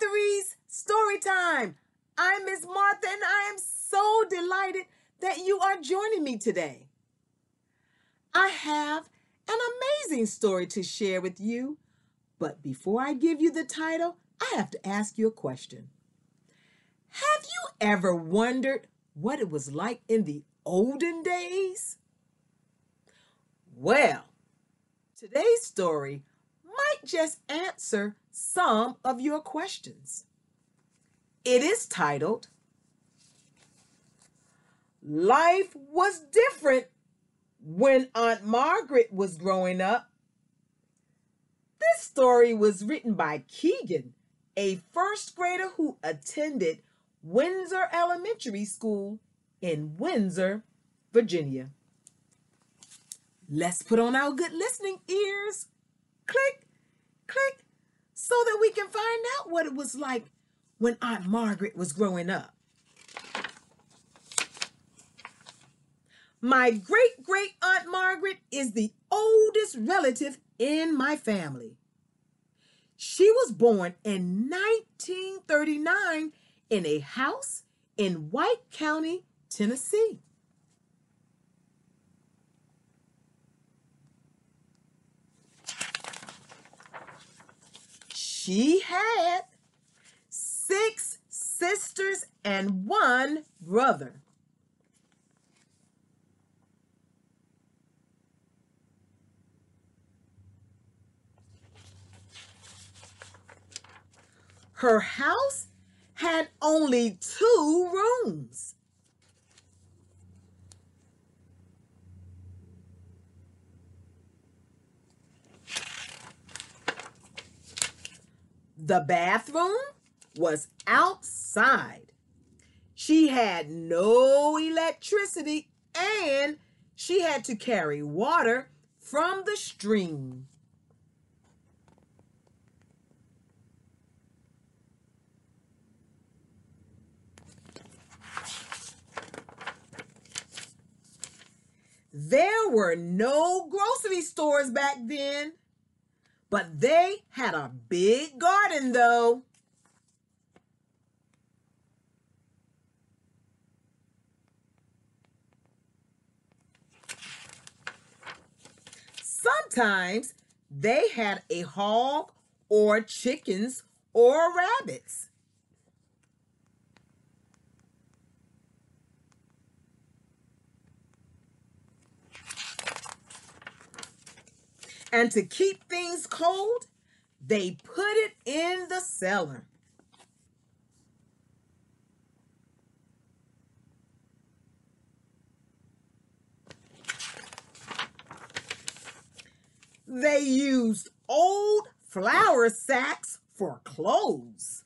Martha's Story Time. I'm Miss Martha, and I am so delighted that you are joining me today. I have an amazing story to share with you, but before I give you the title, I have to ask you a question. Have you ever wondered what it was like in the olden days? Well, today's story might just answer some of your questions. It is titled Life Was Different When Aunt Margaret Was Growing Up. This story was written by Keegan, a first grader who attended Windsor Elementary School in Windsor, Virginia. Let's put on our good listening ears. Click, click, so that we can what it was like when Aunt Margaret was growing up. My great great Aunt Margaret is the oldest relative in my family. She was born in 1939 in a house in White County, Tennessee. She had six sisters and one brother. Her house had only two rooms. The bathroom was outside. She had no electricity and she had to carry water from the stream. There were no grocery stores back then, but they had a big garden though. Sometimes they had a hog or chickens or rabbits. And to keep things cold, they put it in the cellar. They used old flour sacks for clothes.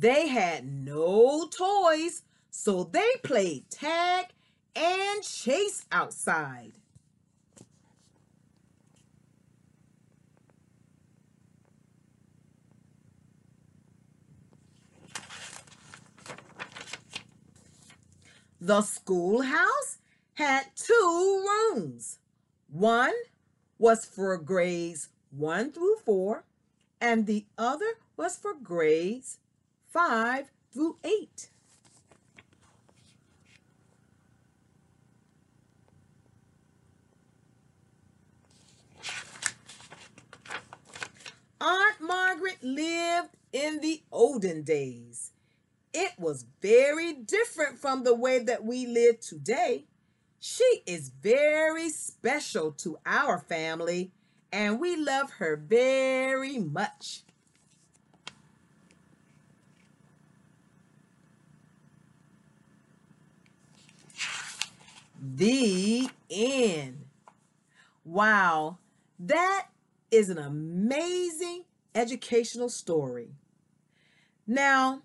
They had no toys, so they played tag and chase outside. The schoolhouse had two rooms. One was for grades 1 through 4, and the other was for grades 5 through 8. Aunt Margaret lived in the olden days. It was very different from the way that we live today. She is very special to our family, and we love her very much. The end. Wow, that is an amazing educational story. Now,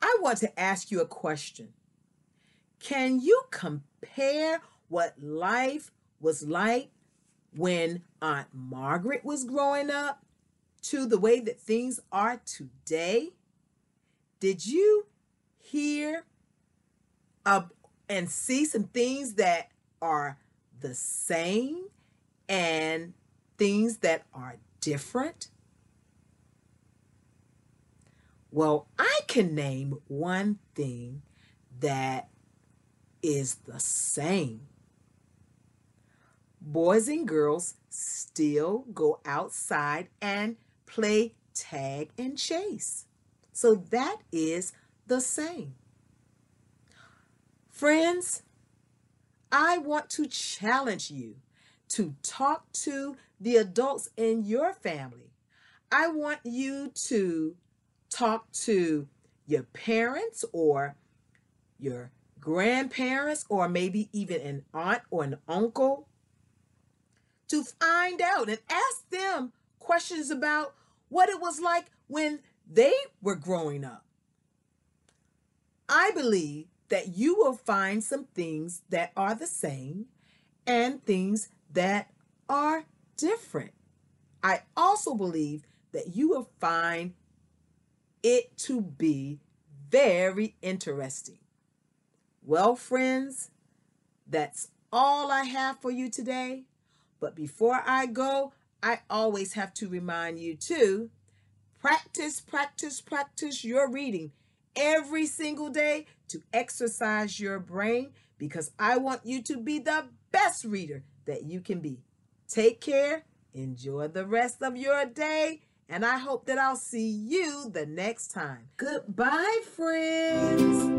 I want to ask you a question. Can you compare what life was like when Aunt Margaret was growing up to the way that things are today? Did you hear and see some things that are the same and things that are different? Well, I can name one thing that is the same. Boys and girls still go outside and play tag and chase. So that is the same. Friends, I want to challenge you to talk to the adults in your family. I want you to talk to your parents or your grandparents or maybe even an aunt or an uncle to find out and ask them questions about what it was like when they were growing up. I believe that you will find some things that are the same and things that are different. I also believe that you will find it to be very interesting. Well, friends, that's all I have for you today. But before I go, I always have to remind you to practice, practice, practice your reading every single day to exercise your brain because I want you to be the best reader that you can be. Take care, enjoy the rest of your day, and I hope that I'll see you the next time. Goodbye, friends.